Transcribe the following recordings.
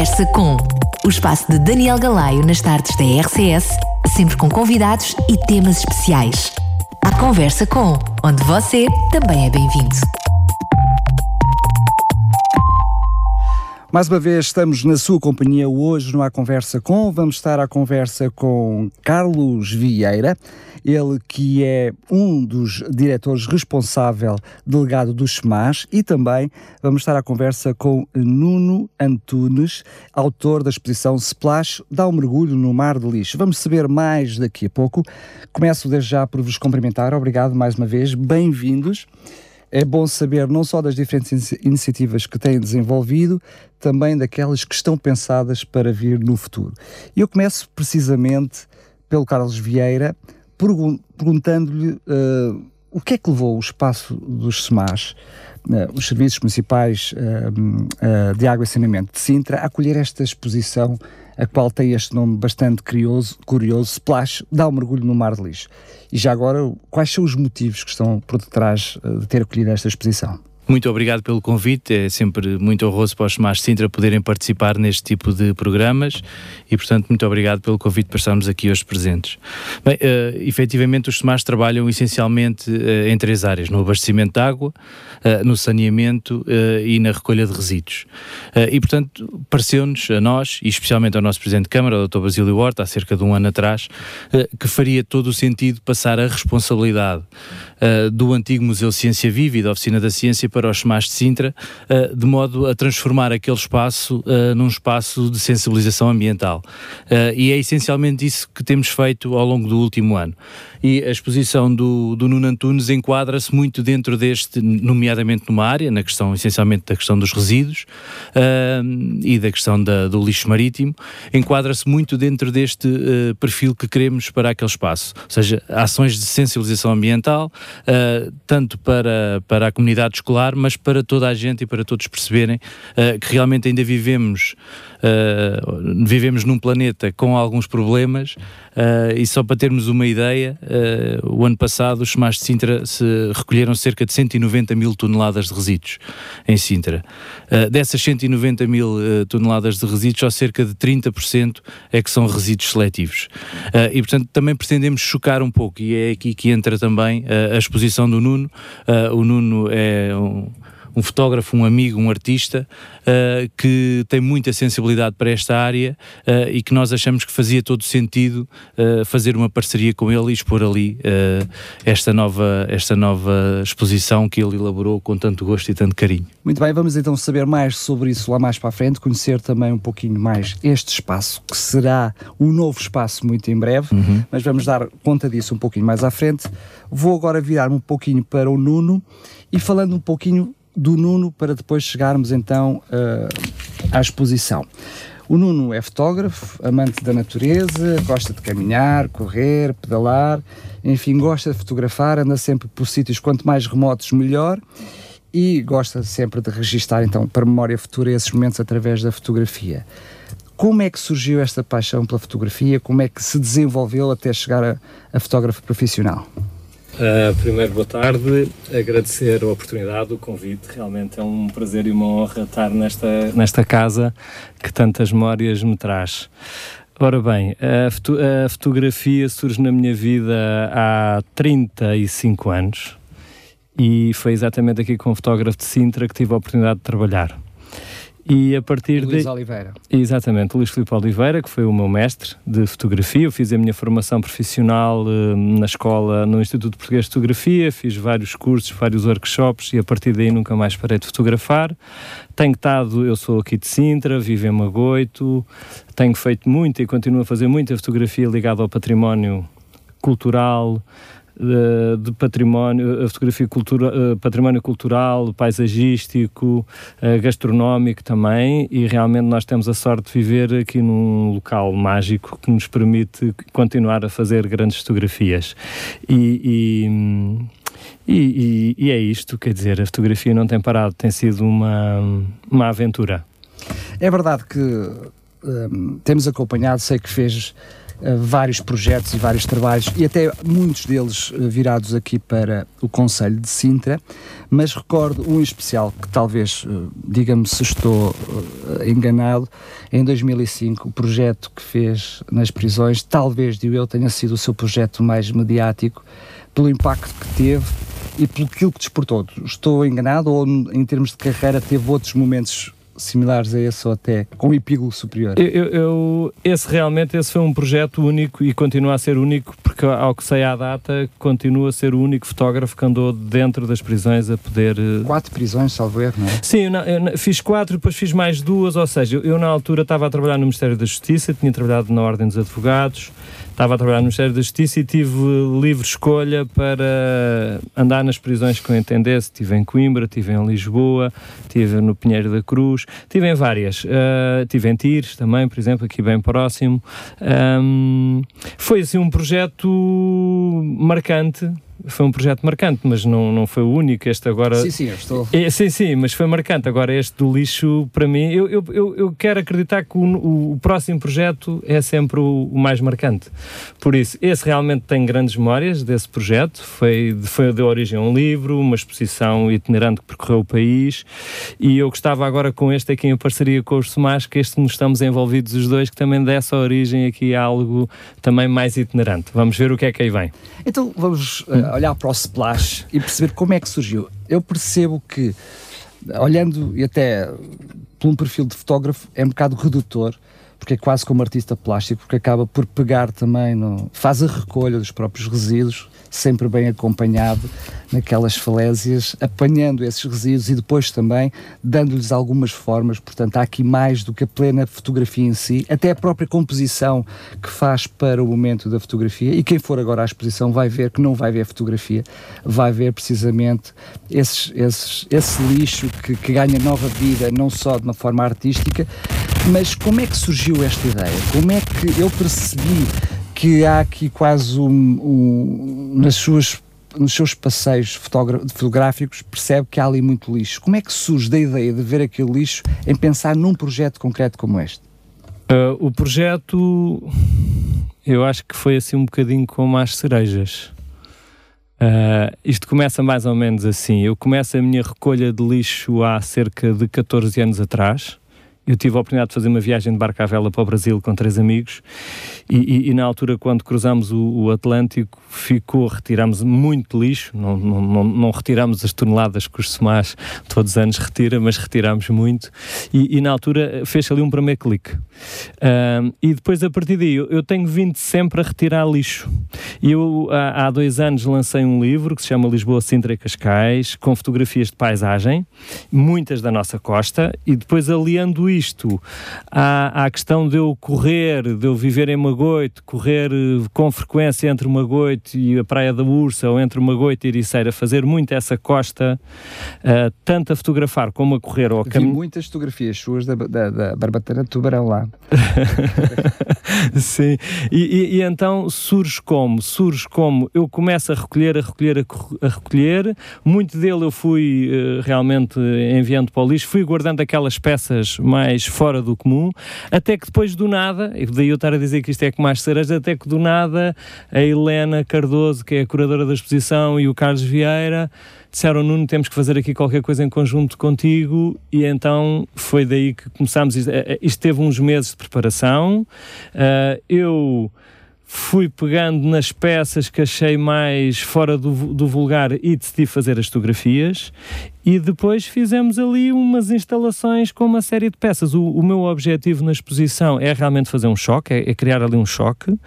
Conversa com o espaço de Daniel Galaio nas tardes da RCS, sempre com convidados e temas especiais. A Conversa com, onde você também é bem-vindo. Mais uma vez estamos na sua companhia hoje no A Conversa Com. Vamos estar à conversa com Carlos Vieira, ele que é um dos diretores responsável delegado do SEMAS e também vamos estar à conversa com Nuno Antunes, autor da exposição Splash, dá um mergulho no mar de lixo. Vamos saber mais daqui a pouco. Começo desde já por vos cumprimentar. Obrigado mais uma vez. Bem-vindos é bom saber não só das diferentes iniciativas que têm desenvolvido, também daquelas que estão pensadas para vir no futuro. Eu começo precisamente pelo Carlos Vieira, perguntando-lhe uh, o que é que levou o espaço dos SEMAS, uh, os Serviços Municipais uh, de Água e Saneamento de Sintra, a acolher esta exposição, a qual tem este nome bastante curioso, curioso Splash, dá um mergulho no mar de lixo. E já agora, quais são os motivos que estão por detrás de ter acolhido esta exposição? Muito obrigado pelo convite, é sempre muito honroso para os Tomás Sintra poderem participar neste tipo de programas e, portanto, muito obrigado pelo convite para estarmos aqui hoje presentes. Bem, uh, efetivamente, os Tomás trabalham essencialmente uh, em três áreas: no abastecimento de água, uh, no saneamento e na recolha de resíduos. e, portanto, pareceu-nos a nós, e especialmente ao nosso Presidente de Câmara, o Dr. Basílio Horta, há cerca de um ano atrás, que faria todo o sentido passar a responsabilidade do antigo Museu Ciência Viva e da Oficina da Ciência para os SEMAS de Sintra, uh, de modo a transformar aquele espaço uh, num espaço de sensibilização ambiental. Uh, e é essencialmente isso que temos feito ao longo do último ano. E a exposição do, do Nuno Antunes enquadra-se muito dentro deste, nomeadamente numa área, na questão, essencialmente da questão dos resíduos e da questão da, do lixo marítimo, enquadra-se muito dentro deste perfil que queremos para aquele espaço. Ou seja, ações de sensibilização ambiental, tanto para, para a comunidade escolar, mas para toda a gente e para todos perceberem uh, que realmente ainda vivemos, uh, vivemos num planeta com alguns problemas uh, e só para termos uma ideia, o ano passado os Semás de Sintra se recolheram cerca de 190 mil toneladas de resíduos em Sintra. dessas 190 mil toneladas de resíduos, só cerca de 30% é que são resíduos seletivos. e portanto também pretendemos chocar um pouco e é aqui que entra também a exposição do Nuno. o Nuno é um, um, fotógrafo, um amigo, um artista uh, que tem muita sensibilidade para esta área uh, e que nós achamos que fazia todo sentido uh, fazer uma parceria com ele e expor ali esta, nova, esta nova exposição que ele elaborou com tanto gosto e tanto carinho. Muito bem, vamos então saber mais sobre isso lá mais para a frente, conhecer também um pouquinho mais este espaço, que será um novo espaço muito em breve, uhum. mas vamos dar conta disso um pouquinho mais à frente. Vou agora virar-me um pouquinho para o Nuno e falando um pouquinho do Nuno para depois chegarmos então uh, à exposição. O Nuno é fotógrafo, amante da natureza, gosta de caminhar, correr, pedalar, enfim, gosta de fotografar, anda sempre por sítios quanto mais remotos melhor e gosta sempre de registar então para memória futura esses momentos através da fotografia. Como é que surgiu esta paixão pela fotografia? Como é que se desenvolveu até chegar a, a fotógrafo profissional? Uh, primeiro, boa tarde. Agradecer a oportunidade, o convite. Realmente é um prazer e uma honra estar nesta, nesta casa que tantas memórias me traz. Ora bem, a, foto a fotografia surge na minha vida há 35 anos e foi exatamente aqui com o fotógrafo de Sintra que tive a oportunidade de trabalhar. E a partir Luís de... Oliveira. Exatamente, Luís Filipe Oliveira, que foi o meu mestre de fotografia. Eu fiz a minha formação profissional uh, na escola, no Instituto Português de Fotografia, fiz vários cursos, vários workshops e a partir daí nunca mais parei de fotografar. Tenho estado, eu sou aqui de Sintra, vivo em Magoito, tenho feito muito e continuo a fazer muita fotografia ligada ao património cultural, de, património, a fotografia cultura, uh, património cultural, paisagístico, uh, gastronómico também, e realmente nós temos a sorte de viver aqui num local mágico que nos permite continuar a fazer grandes fotografias. E, e, e, e é isto, quer dizer, a fotografia não tem parado, tem sido uma, uma aventura. É verdade que um, temos acompanhado, sei que fez vários projetos e vários trabalhos, e até muitos deles uh, virados aqui para o Conselho de Sintra, mas recordo um especial que talvez, diga-me se estou enganado, em 2005, o projeto que fez nas prisões, talvez, digo eu, tenha sido o seu projeto mais mediático, pelo impacto que teve e pelo que desportou. Estou enganado ou em termos de carreira teve outros momentos similares a esse ou até com epígolo superior? Eu, eu, esse realmente esse foi um projeto único e continua a ser único porque ao que sei à data continua a ser o único fotógrafo que andou dentro das prisões a poder... Eh, quatro prisões, salvo erro, não é? Sim, eu, eu, fiz quatro, depois fiz mais duas, ou seja, eu, eu na altura estava a trabalhar no Ministério da Justiça, tinha trabalhado na Ordem dos Advogados, estava a trabalhar no Ministério da Justiça e tive livre escolha para andar nas prisões que eu entendesse. Estive em Coimbra, estive em Lisboa, estive no Pinheiro da Cruz, estive em várias. Uh, estive em Tires também, por exemplo, aqui bem próximo. Um, foi assim um projeto marcante foi um projeto marcante, mas não, não foi o único. Este agora. Sim, sim, eu estou. É, sim, sim, mas foi marcante. Agora, este do lixo, para mim, eu, eu, eu, eu quero acreditar que o, o, próximo projeto é sempre o, o, mais marcante. Por isso, esse realmente tem grandes memórias desse projeto. Foi, foi deu origem a um livro, uma exposição itinerante que percorreu o país. E eu gostava agora com este aqui em parceria com os Somás, que este nos estamos envolvidos os dois, que também desse origem aqui a algo também mais itinerante. Vamos ver o que é que aí vem. Então, vamos. Uh, olhar para o Splash e perceber como é que surgiu. Eu percebo que, olhando e até por um perfil de fotógrafo, é um bocado redutor, porque é quase como artista plástico, porque acaba por pegar também, no, faz a recolha dos próprios resíduos, sempre bem acompanhado naquelas falésias, apanhando esses resíduos e depois também dando-lhes algumas formas. Portanto, há aqui mais do que a plena fotografia em si, até a própria composição que faz para o momento da fotografia. E quem for agora à exposição vai ver que não vai ver fotografia, vai ver precisamente esses, esses, esse lixo que, que ganha nova vida, não só de uma forma artística, mas como é que surgiu esta ideia? Como é que eu percebi que há aqui quase um, um, nas suas nos seus passeios fotográficos percebe que há ali muito lixo. Como é que surge da ideia de ver aquele lixo em pensar num projeto concreto como este? Uh, o projeto, eu acho que foi assim um bocadinho como as cerejas. Uh, isto começa mais ou menos assim. Eu começo a minha recolha de lixo há cerca de 14 anos atrás eu tive a oportunidade de fazer uma viagem de barco à vela para o Brasil com três amigos e, e, e na altura, quando cruzamos o, o, Atlântico, ficou, retiramos muito lixo, não, não, não, não retiramos as toneladas que os SEMAS todos os anos retira, mas retiramos muito e, e na altura fez ali um primeiro clique. E depois, a partir daí, eu, eu, tenho vindo sempre a retirar lixo. Eu, há, há dois anos, lancei um livro que se chama Lisboa, Sintra e Cascais, com fotografias de paisagem, muitas da nossa costa, e depois aliando isto isto à, à questão de eu correr, de eu viver em Magoite, correr eh, com frequência entre Magoite e a Praia da Ursa, ou entre Magoite e Ericeira, fazer muito essa costa, uh, tanto a fotografar como a correr ou a caminhar. muitas fotografias suas da, da, da Barbatana de Tubarão lá. Sim, e, e, e, então surge como? Surge como eu começo a recolher, a recolher, a, a recolher, muito dele eu fui uh, realmente enviando para o lixo, fui guardando aquelas peças mais mais fora do comum, até que depois do nada, e daí eu estar a dizer que isto é como as cerejas, até que do nada a Helena Cardoso, que é a curadora da exposição, e o Carlos Vieira disseram, Nuno, temos que fazer aqui qualquer coisa em conjunto contigo, e então foi daí que começámos. Isto, eh, isto teve uns meses de preparação. Uh, eu fui pegando nas peças que achei mais fora do, do vulgar e decidi fazer as fotografias e depois fizemos ali umas instalações com uma série de peças. O, o meu objetivo na exposição é realmente fazer um choque, é, é criar ali um choque.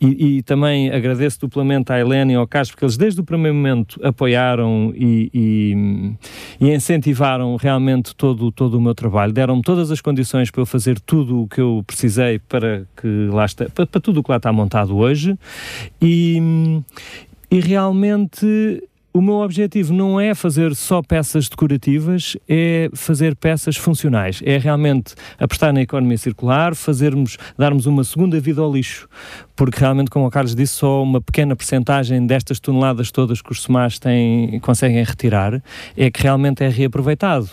E, e, também agradeço duplamente à Helena e ao Carlos, porque eles desde o primeiro momento apoiaram e, e, e incentivaram realmente todo, todo o meu trabalho. Deram-me todas as condições para eu fazer tudo o que eu precisei para que lá está, para, para tudo o que lá está montado hoje. E, e realmente o meu objetivo não é fazer só peças decorativas, é fazer peças funcionais. É realmente apostar na economia circular, fazermos, darmos uma segunda vida ao lixo. Porque realmente, como o Carlos disse, só uma pequena percentagem destas toneladas todas que os SEMAS têm, conseguem retirar é que realmente é reaproveitado.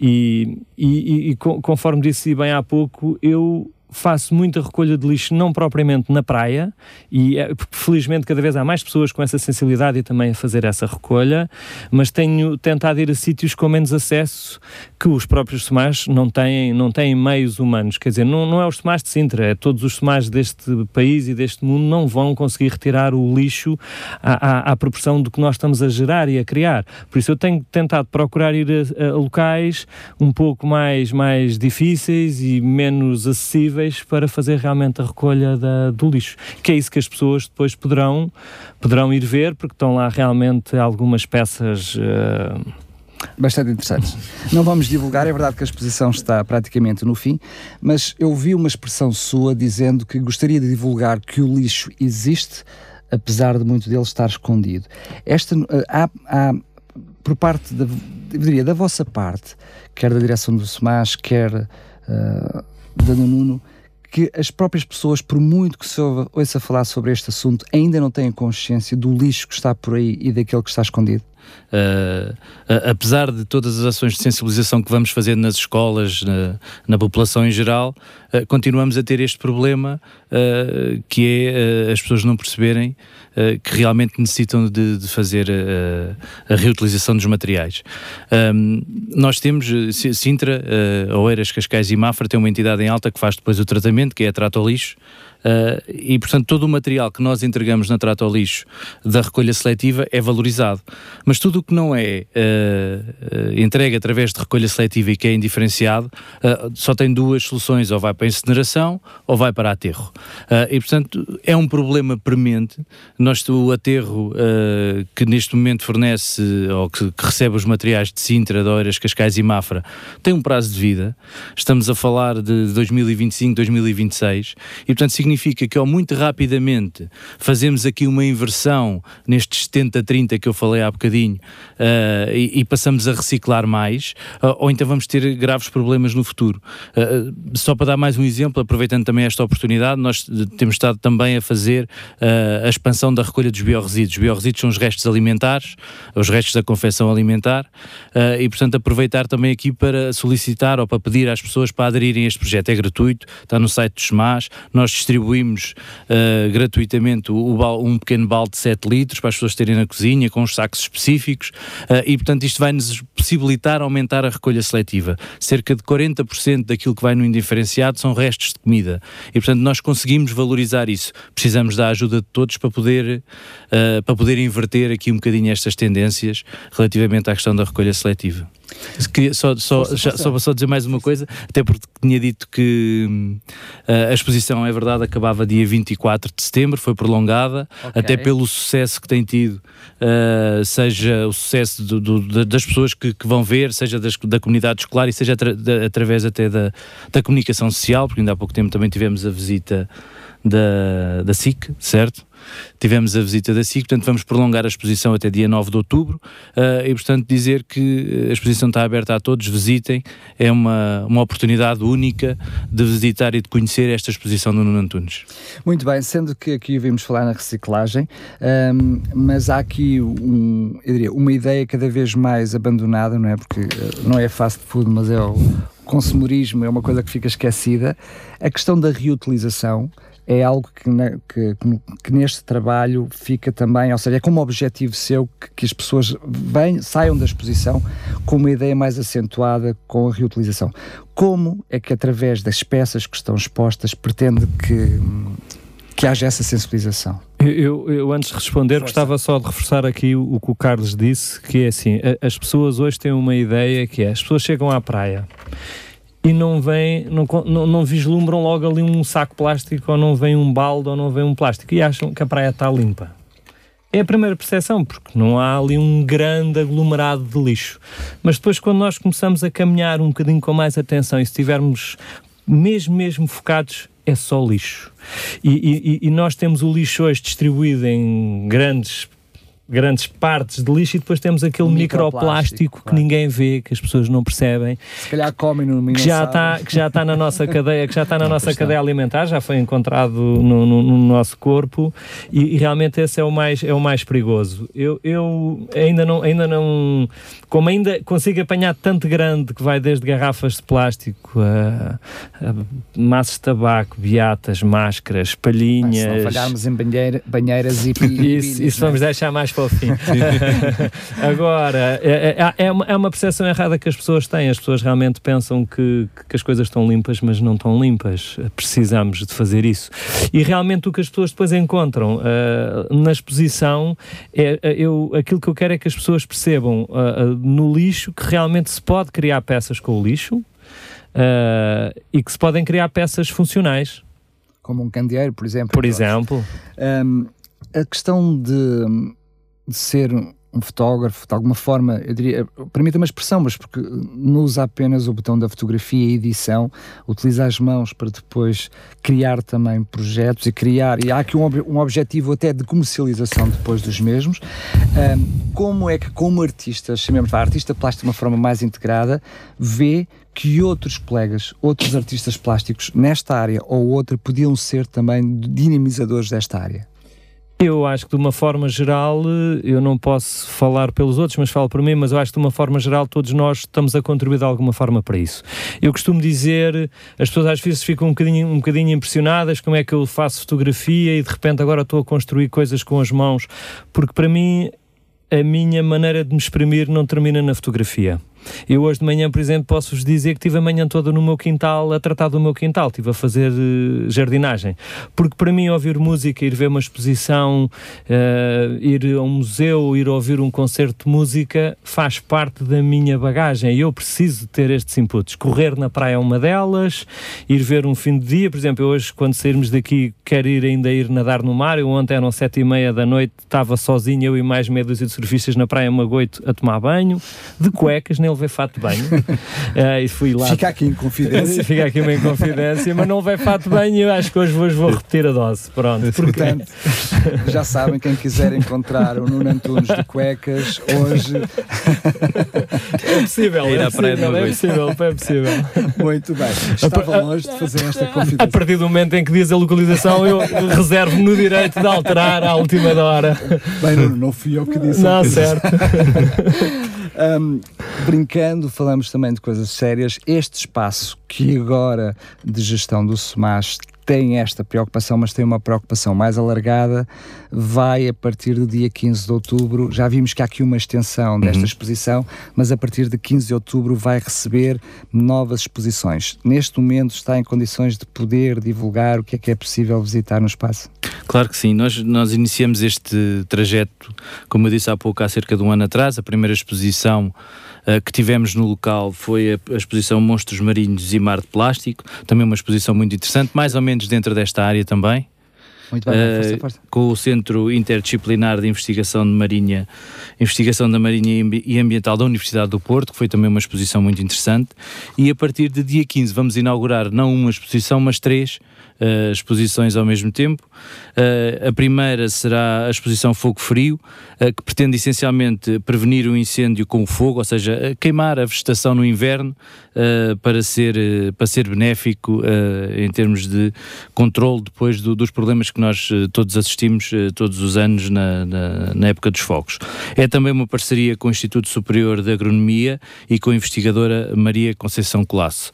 E, e, e conforme disse bem há pouco, eu faço muita recolha de lixo, não propriamente na praia, e é, felizmente cada vez há mais pessoas com essa sensibilidade e também a fazer essa recolha, mas tenho tentado ir a sítios com menos acesso que os próprios Tomás não têm, não têm meios humanos. Quer dizer, não, não é os Tomás de Sintra, é todos os Tomás deste país e deste mundo não vão conseguir retirar o lixo à, à, à proporção do que nós estamos a gerar e a criar. Por isso eu tenho tentado procurar ir a, a locais um pouco mais, mais difíceis e menos acessíveis para fazer realmente a recolha da, do lixo. Que é isso que as pessoas depois poderão, poderão ir ver, porque estão lá realmente algumas peças. Uh, bastante interessantes. Não vamos divulgar, é verdade que a exposição está praticamente no fim, mas eu vi uma expressão sua dizendo que gostaria de divulgar que o lixo existe, apesar de muito dele estar escondido. Esta, eh, há, há por parte da, diria, da vossa parte, quer da direção do SEMAS, quer uh, da Nuno, que as próprias pessoas, por muito que se ouça falar sobre este assunto, ainda não têm consciência do lixo que está por aí e daquele que está escondido? Uh, apesar de todas as ações de sensibilização que vamos fazer nas escolas, na, na população em geral, uh, continuamos a ter este problema uh, que é as pessoas não perceberem que realmente necessitam de, de fazer a reutilização dos materiais. Um, nós temos Sintra, Oeiras, Cascais e Mafra tem uma entidade em alta que faz depois o tratamento, que é a Trato Lixo, Uh, e, portanto, todo o material que nós entregamos na trata ao lixo da recolha seletiva é valorizado. Mas tudo o que não é uh, uh, entregue através de recolha seletiva e que é indiferenciado, só tem duas soluções: ou vai para incineração ou vai para aterro. e, portanto, é um problema premente. Nós, o aterro que neste momento fornece ou que, que, recebe os materiais de Sintra, de Oeiras, Cascais e Mafra, tem um prazo de vida. Estamos a falar de 2025, 2026 e, portanto, significa significa que, ou muito rapidamente, fazemos aqui uma inversão nestes 70-30 que eu falei há bocadinho uh, e, e, passamos a reciclar mais, uh, ou então vamos ter graves problemas no futuro. Uh, só para dar mais um exemplo, aproveitando também esta oportunidade, nós temos estado também a fazer a expansão da recolha dos biorresíduos. Os biorresíduos são os restos alimentares, os restos da confecção alimentar, e portanto aproveitar também aqui para solicitar ou para pedir às pessoas para aderirem a este projeto. É gratuito, está no site dos SMAS, nós distribuímos distribuímos uh, gratuitamente o, o, um pequeno balde de 7 litros para as pessoas terem na cozinha, com os sacos específicos, uh, e portanto isto vai-nos possibilitar aumentar a recolha seletiva. Cerca de 40% daquilo que vai no indiferenciado são restos de comida. E portanto nós conseguimos valorizar isso. Precisamos da ajuda de todos para poder, uh, para poder inverter aqui um bocadinho estas tendências relativamente à questão da recolha seletiva. Só, só, já, só, só dizer mais uma coisa, até porque tinha dito que uh, a exposição, é verdade, acabava dia 24 de setembro, foi prolongada, okay. até pelo sucesso que tem tido, uh, seja o sucesso do, do, das pessoas que, que, vão ver, seja das, da comunidade escolar e seja atra, da, através até da, da comunicação social, porque ainda há pouco tempo também tivemos a visita da, da SIC, certo? Tivemos a visita da SIC, portanto vamos prolongar a exposição até dia 9 de outubro uh, e portanto dizer que a exposição está aberta a todos, visitem, é uma, uma oportunidade única de visitar e de conhecer esta exposição do Nuno Antunes. Muito bem, sendo que aqui vimos falar na reciclagem, um, mas há aqui um, diria, uma ideia cada vez mais abandonada, não é? Porque uh, não é fast food, mas é o consumorismo, é uma coisa que fica esquecida. A questão da reutilização, é algo que, que, que, neste trabalho fica também, ou seja, é como objetivo seu que, que as pessoas bem, saiam da exposição com uma ideia mais acentuada com a reutilização. Como é que através das peças que estão expostas pretende que, que haja essa sensibilização? Eu, eu, antes de responder, Força. gostava só de reforçar aqui o, o, que o Carlos disse, que é assim, a, as pessoas hoje têm uma ideia que é, as pessoas chegam à praia e não vem, não, não, vislumbram logo ali um saco plástico ou não vem um balde ou não vem um plástico e acham que a praia está limpa. É a primeira percepção, porque não há ali um grande aglomerado de lixo. Mas depois, quando nós começamos a caminhar um bocadinho com mais atenção e se estivermos mesmo, mesmo focados, é só lixo. E, e, e nós temos o lixo hoje distribuído em grandes grandes partes de lixo e depois temos aquele microplástico, microplástico que claro. ninguém vê, que as pessoas não percebem. Se calhar comem no que já está Que já está na nossa cadeia, que já está na nossa cadeia alimentar, já foi encontrado no, no, no nosso corpo e, e, realmente esse é o mais, é o mais perigoso. Eu, eu ainda, não, ainda não, como ainda consigo apanhar tanto grande que vai desde garrafas de plástico a, a maços de tabaco, beatas, máscaras, palhinhas. se não falharmos em banheira, banheiras e, e isso, isso vamos é? deixar mais para o fim. Agora, é, é, é, uma, é percepção errada que as pessoas têm. As pessoas realmente pensam que, que as coisas estão limpas, mas não estão limpas. Precisamos de fazer isso. E realmente o que as pessoas depois encontram uh, na exposição é eu, aquilo que eu quero é que as pessoas percebam uh, no lixo que realmente se pode criar peças com o lixo. Uh, e que se podem criar peças funcionais. Como um candeeiro, por exemplo. Por exemplo. Um, a questão de de ser um fotógrafo, de alguma forma, eu diria, permita uma expressão, mas porque não usa apenas o botão da fotografia e edição, utiliza as mãos para depois criar também projetos e criar, e há aqui um, um objetivo até de comercialização depois dos mesmos. Um, como é que, como artista, chamemos a artista plástico de uma forma mais integrada, vê que outros colegas, outros artistas plásticos nesta área ou outra podiam ser também dinamizadores desta área? Eu acho que de uma forma geral, eh, eu não posso falar pelos outros, mas falo por mim, mas eu acho que de uma forma geral todos nós estamos a contribuir de alguma forma para isso. Eu costumo dizer, as pessoas às vezes ficam um bocadinho, um bocadinho impressionadas como é que eu faço fotografia e de repente agora estou a construir coisas com as mãos, porque para mim a minha maneira de me exprimir não termina na fotografia. Eu hoje de manhã, por exemplo, posso-vos dizer que tive a manhã toda no meu quintal a tratar do meu quintal, estive a fazer uh, jardinagem. Porque para mim ouvir música, ir ver uma exposição, uh, ir a um museu, ir ouvir um concerto de música, faz parte da minha bagagem. E eu preciso ter estes inputs. Correr na praia é uma delas, ir ver um fim de dia, por exemplo, hoje quando sairmos daqui quero ir ainda ir nadar no mar, eu ontem eram sete e meia da noite, estava sozinho, eu e mais meia dúzia de surfistas na praia Magoito a tomar banho, de cuecas, nem levei fato de banho. uh, e fui lá. Fica aqui em confidência. Fica aqui uma inconfidência, mas não levei fato de banho e eu acho que hoje vou, vou repetir a dose. Pronto. Porque... Portanto, já sabem, quem quiser encontrar o Nuno Antunes de cuecas, hoje. é possível, Ir é, possível, é possível, é possível. Muito bem. Estava longe de fazer esta confidência. A partir do momento em que diz a localização, eu reservo no direito de alterar à última hora. Bem, Nuno, não fui eu que disse. Não, certo. Um, brincando, falamos também de coisas sérias. Este espaço que agora de gestão do SEMAS tem esta preocupação, mas tem uma preocupação mais alargada, vai a partir do dia 15 de outubro. Já vimos que há aqui uma extensão desta uhum. exposição, mas a partir de 15 de outubro vai receber novas exposições. Neste momento está em condições de poder divulgar o que é que é possível visitar no espaço? Claro que sim. Nós, nós iniciamos este trajeto, como eu disse há pouco, há cerca de um ano atrás. A primeira exposição uh, que tivemos no local foi a, a, exposição Monstros Marinhos e Mar de Plástico, também uma exposição muito interessante, mais ou menos dentro desta área também. Muito bem, uh, força, força. com o Centro Interdisciplinar de Investigação de Marinha, Investigação da Marinha e Ambiental da Universidade do Porto, que foi também uma exposição muito interessante. E a partir de dia 15 vamos inaugurar não uma exposição, mas três uh, exposições ao mesmo tempo. Uh, a primeira será a exposição Fogo Frio, uh, que pretende essencialmente prevenir o incêndio com o fogo, ou seja, queimar a vegetação no inverno para, ser, para ser benéfico em termos de controle depois do, dos problemas que nós todos assistimos todos os anos na, na, na, época dos fogos. É também uma parceria com o Instituto Superior de Agronomia e com a investigadora Maria Conceição Colasso.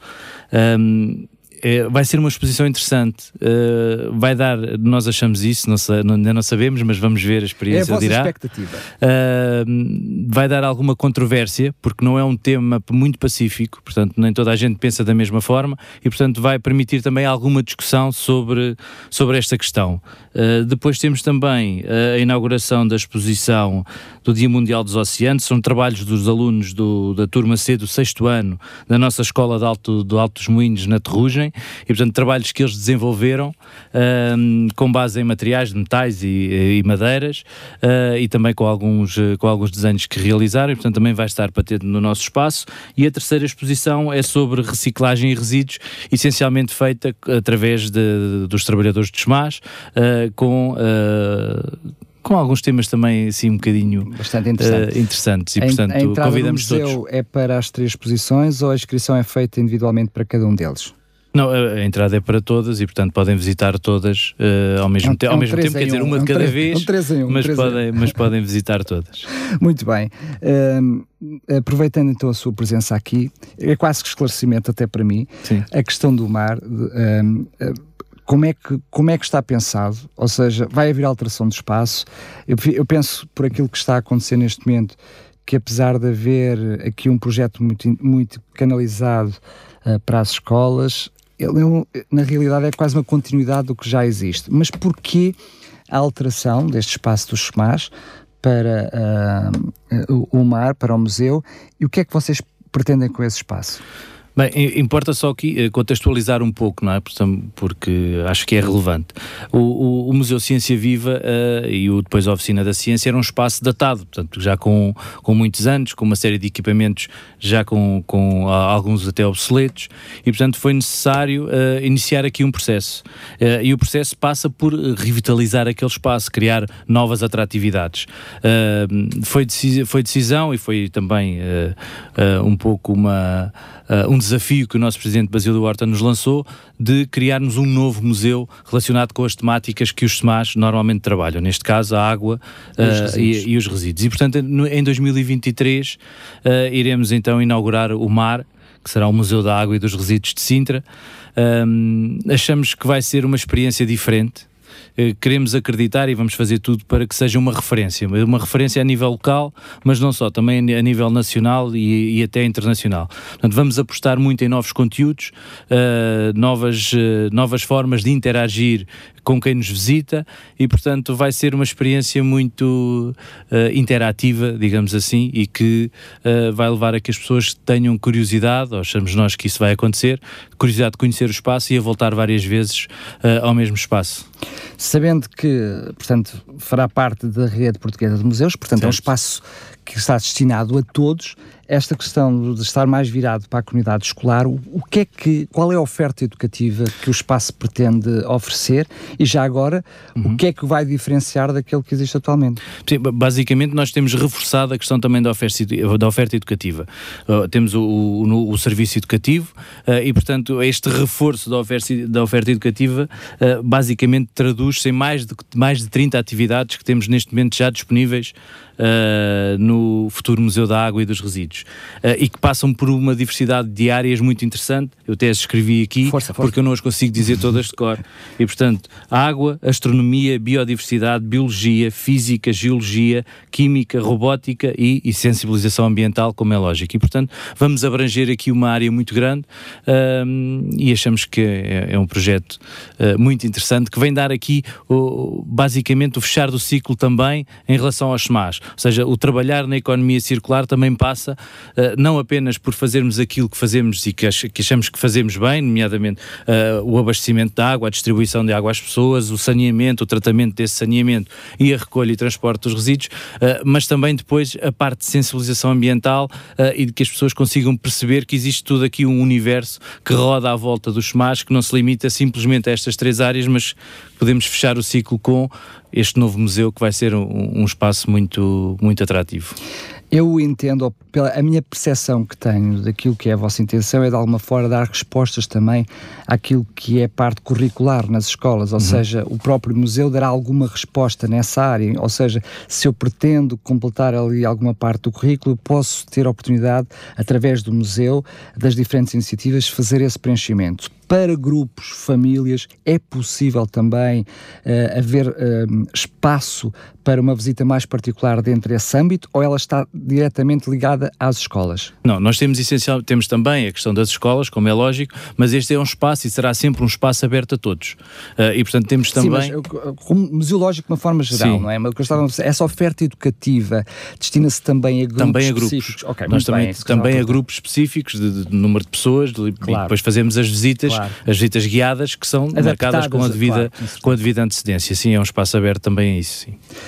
Um, é, vai ser uma exposição interessante. Uh, vai dar, nós achamos isso, não, não, ainda não sabemos, mas vamos ver a experiência é a dirá. expectativa. Uh, vai dar alguma controvérsia, porque não é um tema muito pacífico, portanto, nem toda a gente pensa da mesma forma, e portanto vai permitir também alguma discussão sobre, sobre esta questão. Uh, depois temos também a inauguração da exposição do Dia Mundial dos Oceanos, são trabalhos dos alunos do, da turma C do sexto ano da nossa Escola de Alto, do Alto dos Moinhos na Terrugem, e portanto trabalhos que eles desenvolveram um, com base em materiais de metais e, e madeiras uh, e também com alguns, com alguns desenhos que realizaram, e portanto também vai estar patente no nosso espaço. E a terceira exposição é sobre reciclagem e resíduos, essencialmente feita através de, dos trabalhadores de SMAS, uh, com uh, com alguns temas também assim um bocadinho Bastante interessante. uh, interessantes. E, portanto, a, a entrada convidamos do museu todos. é para as três exposições ou a inscrição é feita individualmente para cada um deles? Não, a, entrada é para todas e, portanto, podem visitar todas uh, ao mesmo, É um- te- é ao um mesmo tempo, quer em dizer, um, uma é de um cada vez, um três em um, mas, um. podem, mas podem visitar todas. Muito bem. Hum, aproveitando então a sua presença aqui, é quase que esclarecimento até para mim, Sim. a questão do mar, hum, como é, que, como é que está pensado? Ou seja, vai haver alteração de espaço? Eu, eu penso, por aquilo que está a acontecer neste momento, que apesar de haver aqui um projeto muito, muito canalizado ah, para as escolas, ele é na realidade é quase uma continuidade do que já existe. Mas porquê a alteração deste espaço dos SEMAS para o, o mar, para o museu, e o que é que vocês pretendem com esse espaço? Bem, importa só aqui eh, contextualizar um pouco, não é? Porque acho que é relevante. O, o- o Museu Ciência Viva eh, e o, depois a Oficina da Ciência era um espaço datado, portanto, já com, com muitos anos, com uma série de equipamentos já com, com alguns até obsoletos, e portanto foi necessário eh, iniciar aqui um processo. E o processo passa por revitalizar aquele espaço, criar novas atratividades. Foi, decisi- foi decisão e foi também um pouco uma, um desafio que o nosso Presidente Basílio Horta nos lançou de criarmos um novo museu relacionado com as temáticas que os SEMAS normalmente trabalham, neste caso a água E os resíduos. e, e os resíduos. E portanto no- em 2023 eh, iremos então inaugurar o MAR, que será o Museu da Água e dos Resíduos de Sintra. Ahm, achamos que vai ser uma experiência diferente. Eh, Queremos acreditar e vamos fazer tudo para que seja uma referência, uma referência a nível local, mas não só, também a nível nacional e, e até internacional. Portanto, vamos apostar muito em novos conteúdos, eh, novas, eh, novas formas de interagir com quem nos visita e, portanto, vai ser uma experiência muito eh, interativa, digamos assim, e que eh, vai levar a que as pessoas tenham curiosidade, ou achamos nós que isso vai acontecer, curiosidade de conhecer o espaço e a voltar várias vezes eh, ao mesmo espaço. Sabendo que, portanto, fará parte da rede portuguesa de museus, portanto é um Certo. espaço que está destinado a todos, esta questão de estar mais virado para a comunidade escolar, o, o que é que, qual é a oferta educativa que o espaço pretende oferecer e já agora, o que é que vai diferenciar daquele que existe atualmente? Sim, ba- Basicamente, nós temos reforçado a questão também da oferta, da oferta educativa. Uh, temos o, o- o serviço educativo uh, e, portanto, este reforço da oferta, da oferta educativa uh, basicamente traduz-se em mais de, mais de 30 atividades que temos neste momento já disponíveis no futuro Museu da Água e dos Resíduos uh, e que passam por uma diversidade de áreas muito interessante. Eu até as escrevi aqui Força, força. porque eu não as consigo dizer todas de cor. E, portanto, água, astronomia, biodiversidade, biologia, física, geologia, química, robótica e, e sensibilização ambiental, como é lógico. E, portanto, vamos abranger aqui uma área muito grande ahm, e achamos que é, é um projeto ah, muito interessante que vem dar aqui, basicamente, o fechar do ciclo também em relação aos SMAs. Ou seja, o trabalhar na economia circular também passa não apenas por fazermos aquilo que fazemos e que, ach- que achamos que fazemos bem, nomeadamente ah, o abastecimento de água, a distribuição de água às pessoas, o saneamento, o tratamento desse saneamento e a recolha e transporte dos resíduos, ah, mas também depois a parte de sensibilização ambiental e de que as pessoas consigam perceber que existe tudo aqui um universo que roda à volta dos SMAs, que não se limita simplesmente a estas três áreas, mas podemos fechar o ciclo com este novo museu que vai ser um, um espaço muito, muito atrativo. Eu entendo, pela a minha percepção que tenho daquilo que é a vossa intenção é de alguma forma dar respostas também àquilo que é parte curricular nas escolas, ou seja, o próprio museu dará alguma resposta nessa área, ou seja, se eu pretendo completar ali alguma parte do currículo, posso ter a oportunidade, através do museu, das diferentes iniciativas, fazer esse preenchimento. Para grupos, famílias, é possível também eh, haver eh, espaço para uma visita mais particular dentro desse âmbito ou ela está diretamente ligada às escolas? Não, nós temos essencial, temos também a questão das escolas, como é lógico, mas este é um espaço e será sempre um espaço aberto a todos. Ah, e portanto temos também. Sim, mas como museológico de uma forma geral, Sim. não é? Mas o que eu estava a dizer, essa oferta educativa destina-se também a grupos também a grupos. específicos? Ok, Nós também, bem, também a grupos específicos de, de número de pessoas de- e Claro. depois fazemos as visitas, Claro. as visitas guiadas que são Adaptadas, marcadas com a, devida, claro, com a devida antecedência. Sim, é um espaço aberto também a isso. Sim.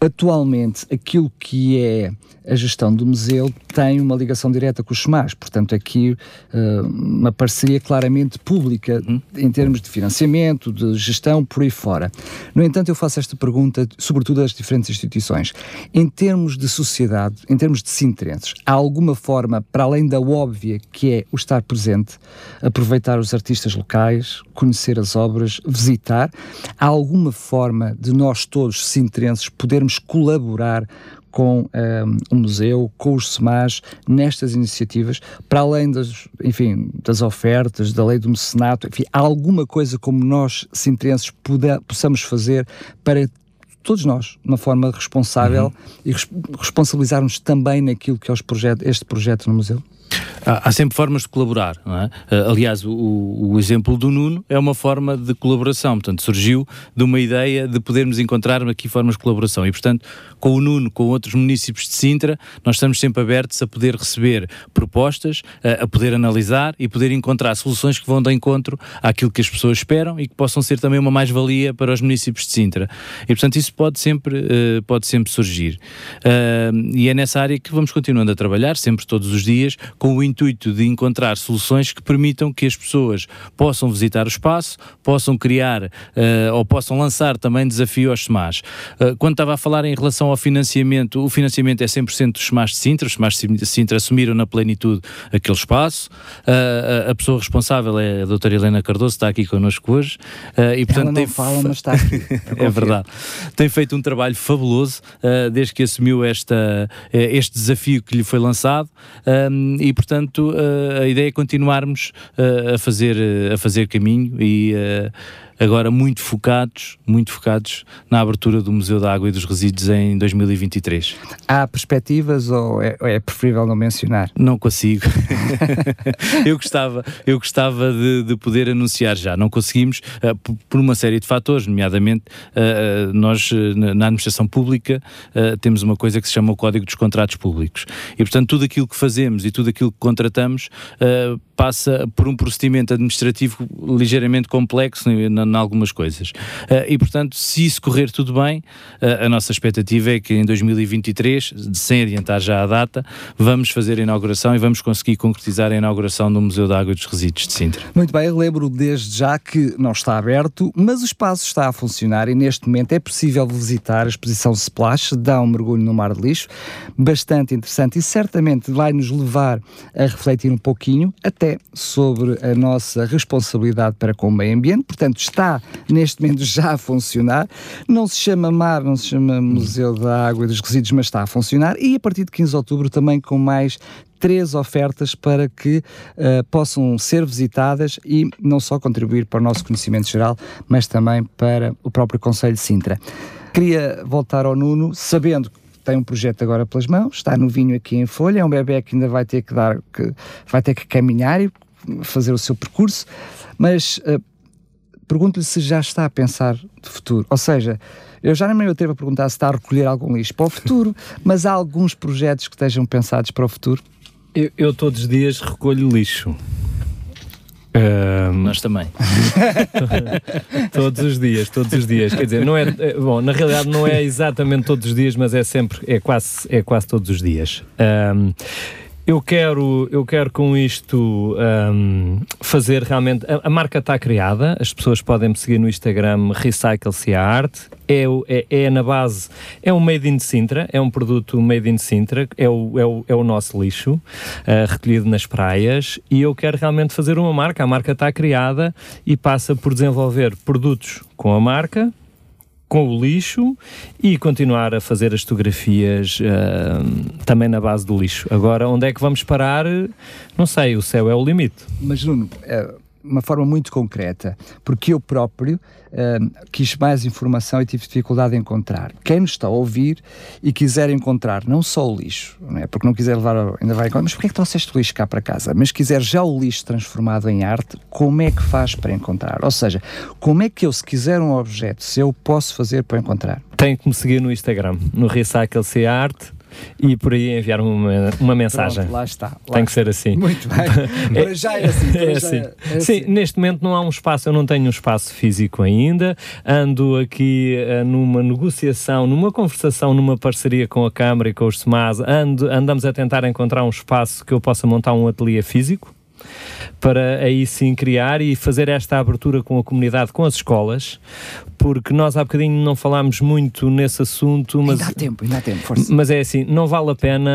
atualmente aquilo que é a gestão do museu tem uma ligação direta com os SEMAS, portanto aqui uh, uma parceria claramente pública em termos de financiamento, de gestão, por aí fora. No entanto, eu faço esta pergunta, sobretudo às diferentes instituições. Em termos de sociedade, em termos de sintrenses, há alguma forma, para além da óbvia, que é o estar presente, aproveitar os artistas locais, conhecer as obras, visitar, há alguma forma de nós todos, sintrenses, podermos colaborar com um, ehm, o museu, com os SEMAS, nestas iniciativas, para além das, enfim, das ofertas, da lei do mecenato, enfim, há alguma coisa como nós, sintrenses, possamos fazer para todos nós, de uma forma responsável uhum. e res responsabilizarmos também naquilo que é projeto, este projeto no museu? Há, há, sempre formas de colaborar, é? uh, aliás, o, o, exemplo do Nuno é uma forma de colaboração, portanto, surgiu de uma ideia de podermos encontrar aqui formas de colaboração e, portanto, com o Nuno, com outros municípios de Sintra, nós estamos sempre abertos a poder receber propostas, uh, a poder analisar e poder encontrar soluções que vão de encontro àquilo que as pessoas esperam e que possam ser também uma mais-valia para os municípios de Sintra. E, portanto, isso pode sempre, uh, pode sempre surgir. e é nessa área que vamos continuando a trabalhar, sempre todos os dias, com o intuito de encontrar soluções que permitam que as pessoas possam visitar o espaço, possam criar uh, ou possam lançar também desafio aos SEMAS. Uh, quando estava a falar em relação ao financiamento, o financiamento é 100% dos SEMAS de Sintra, os SEMAS de Sintra assumiram na plenitude aquele espaço, uh, a pessoa responsável é a doutora Helena Cardoso, está aqui connosco hoje, e portanto Ela não tem... fala, mas está aqui. é verdade. Tem feito um trabalho fabuloso desde que assumiu esta, este desafio que lhe foi lançado e portanto portanto, uh, a ideia é continuarmos uh, a, fazer, uh, a fazer caminho e agora muito focados, muito focados na abertura do Museu da Água e dos Resíduos em 2023. Há perspectivas ou é, é preferível não mencionar? Não consigo. eu gostava, eu gostava de, de, poder anunciar já. Não conseguimos uh, por uma série de fatores, nomeadamente uh, nós na administração pública uh, temos uma coisa que se chama o Código dos Contratos Públicos e portanto tudo aquilo que fazemos e tudo aquilo que contratamos passa por um procedimento administrativo ligeiramente complexo em algumas coisas. Uh, e, portanto, se isso correr tudo bem, uh, a nossa expectativa é que em 2023, sem adiantar já a data, vamos fazer a inauguração e vamos conseguir concretizar a inauguração do Museu da Água dos Resíduos de Sintra. Muito bem, lembro desde já que não está aberto, mas o espaço está a funcionar e neste momento é possível visitar a exposição Splash, dá um mergulho no mar de lixo, bastante interessante e certamente vai nos levar a refletir um pouquinho, até sobre a nossa responsabilidade para com o meio ambiente, portanto está neste momento já a funcionar, não se chama MAR, não se chama Museu da Água e dos Resíduos, mas está a funcionar e a partir de 15 de outubro também com mais três ofertas para que uh, possam ser visitadas e não só contribuir para o nosso conhecimento geral, mas também para o próprio Conselho de Sintra. Queria voltar ao Nuno, sabendo tem um projeto agora pelas mãos, está no vinho aqui em folha, é um bebê que ainda vai ter que dar, que vai ter que caminhar e fazer o seu percurso, mas uh, pergunto-lhe se já está a pensar de futuro, ou seja, eu já nem me atrevo a perguntar se está a recolher algum lixo para o futuro, mas há alguns projetos que estejam pensados para o futuro? Eu, eu todos os dias recolho lixo. Um, Nós também. todos os dias, todos os dias. Quer dizer, não é, é, bom, na realidade não é exatamente todos os dias, mas é sempre, é quase, é quase todos os dias. Um, eu quero, eu quero com isto um, fazer realmente. A, a marca está criada, as pessoas podem me seguir no Instagram Recycle-se a Arte. É, é, é, na base, é um Made in Sintra, é um produto Made in Sintra, é o, é o, é o nosso lixo uh, recolhido nas praias e eu quero realmente fazer uma marca. A marca está criada e passa por desenvolver produtos com a marca, com o lixo e continuar a fazer as fotografias uh, também na base do lixo. Agora, onde é que vamos parar? Não sei, o céu é o limite. Mas, Nuno, é uma forma muito concreta, porque eu próprio uh, quis mais informação e tive dificuldade em encontrar. Quem nos está a ouvir e quiser encontrar não só o lixo, não é? porque não quiser levar, ainda vai encontrar, mas porquê é que trouxeste o lixo cá para casa? Mas quiser já o lixo transformado em arte, como é que faz para encontrar? Ou seja, como é que eu, se quiser um objeto, se eu posso fazer para encontrar? Tem que me seguir no Instagram, no Recycle Arte e por aí enviar uma, uma mensagem. Pronto, lá está. Lá Tem que ser assim. Muito bem. Para já é assim. É assim. é Sim, assim. neste momento não há um espaço, eu não tenho um espaço físico ainda. Ando aqui eh, numa negociação, numa conversação, numa parceria com a Câmara e com os SEMAS. Ando, andamos a tentar encontrar um espaço que eu possa montar um ateliê físico para aí sim criar e fazer esta abertura com a comunidade, com as escolas, porque nós há bocadinho não falámos muito nesse assunto, mas Ainda há tempo, ainda há tempo, força. mas é assim, não vale a pena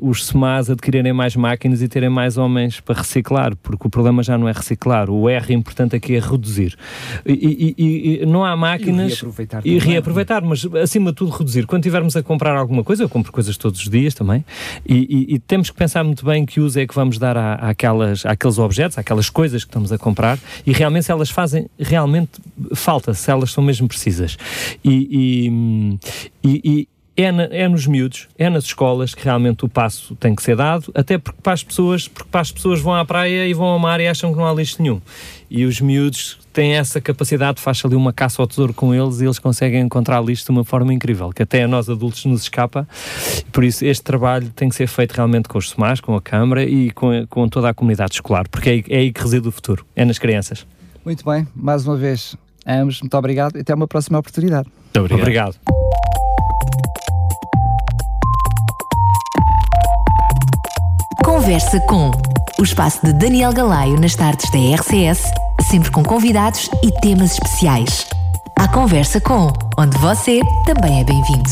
os SEMAS adquirirem mais máquinas e terem mais homens para reciclar, porque o problema já não é reciclar, o R importante aqui é reduzir. E, e- e- e não há máquinas. reaproveitar E reaproveitar, mas acima de tudo reduzir. Quando tivermos a comprar alguma coisa, eu compro coisas todos os dias também, e, e- e temos que pensar muito bem que uso é que vamos dar à, àquelas, àqueles objetos, àquelas coisas que estamos a comprar, e realmente se elas fazem realmente falta, se elas são mesmo precisas. E, e- e- e é, na- é nos miúdos, é nas escolas que realmente o passo tem que ser dado, até porque para as pessoas, porque para as pessoas vão à praia e vão ao mar e acham que não há lixo nenhum. E os miúdos têm essa capacidade, faz ali uma caça ao tesouro com eles e eles conseguem encontrar lixo de uma forma incrível, que até a nós adultos nos escapa. Por isso, este trabalho tem que ser feito realmente com os SEMAS, com a Câmara e com, com toda a comunidade escolar, porque é, aí- é aí que reside o futuro, é nas crianças. Muito bem, mais uma vez, ambos, muito obrigado e até uma próxima oportunidade. Muito obrigado. Obrigado. Conversa com o espaço de Daniel Galaio nas tardes da RCS, sempre com convidados e temas especiais. A Conversa com, onde você também é bem-vindo.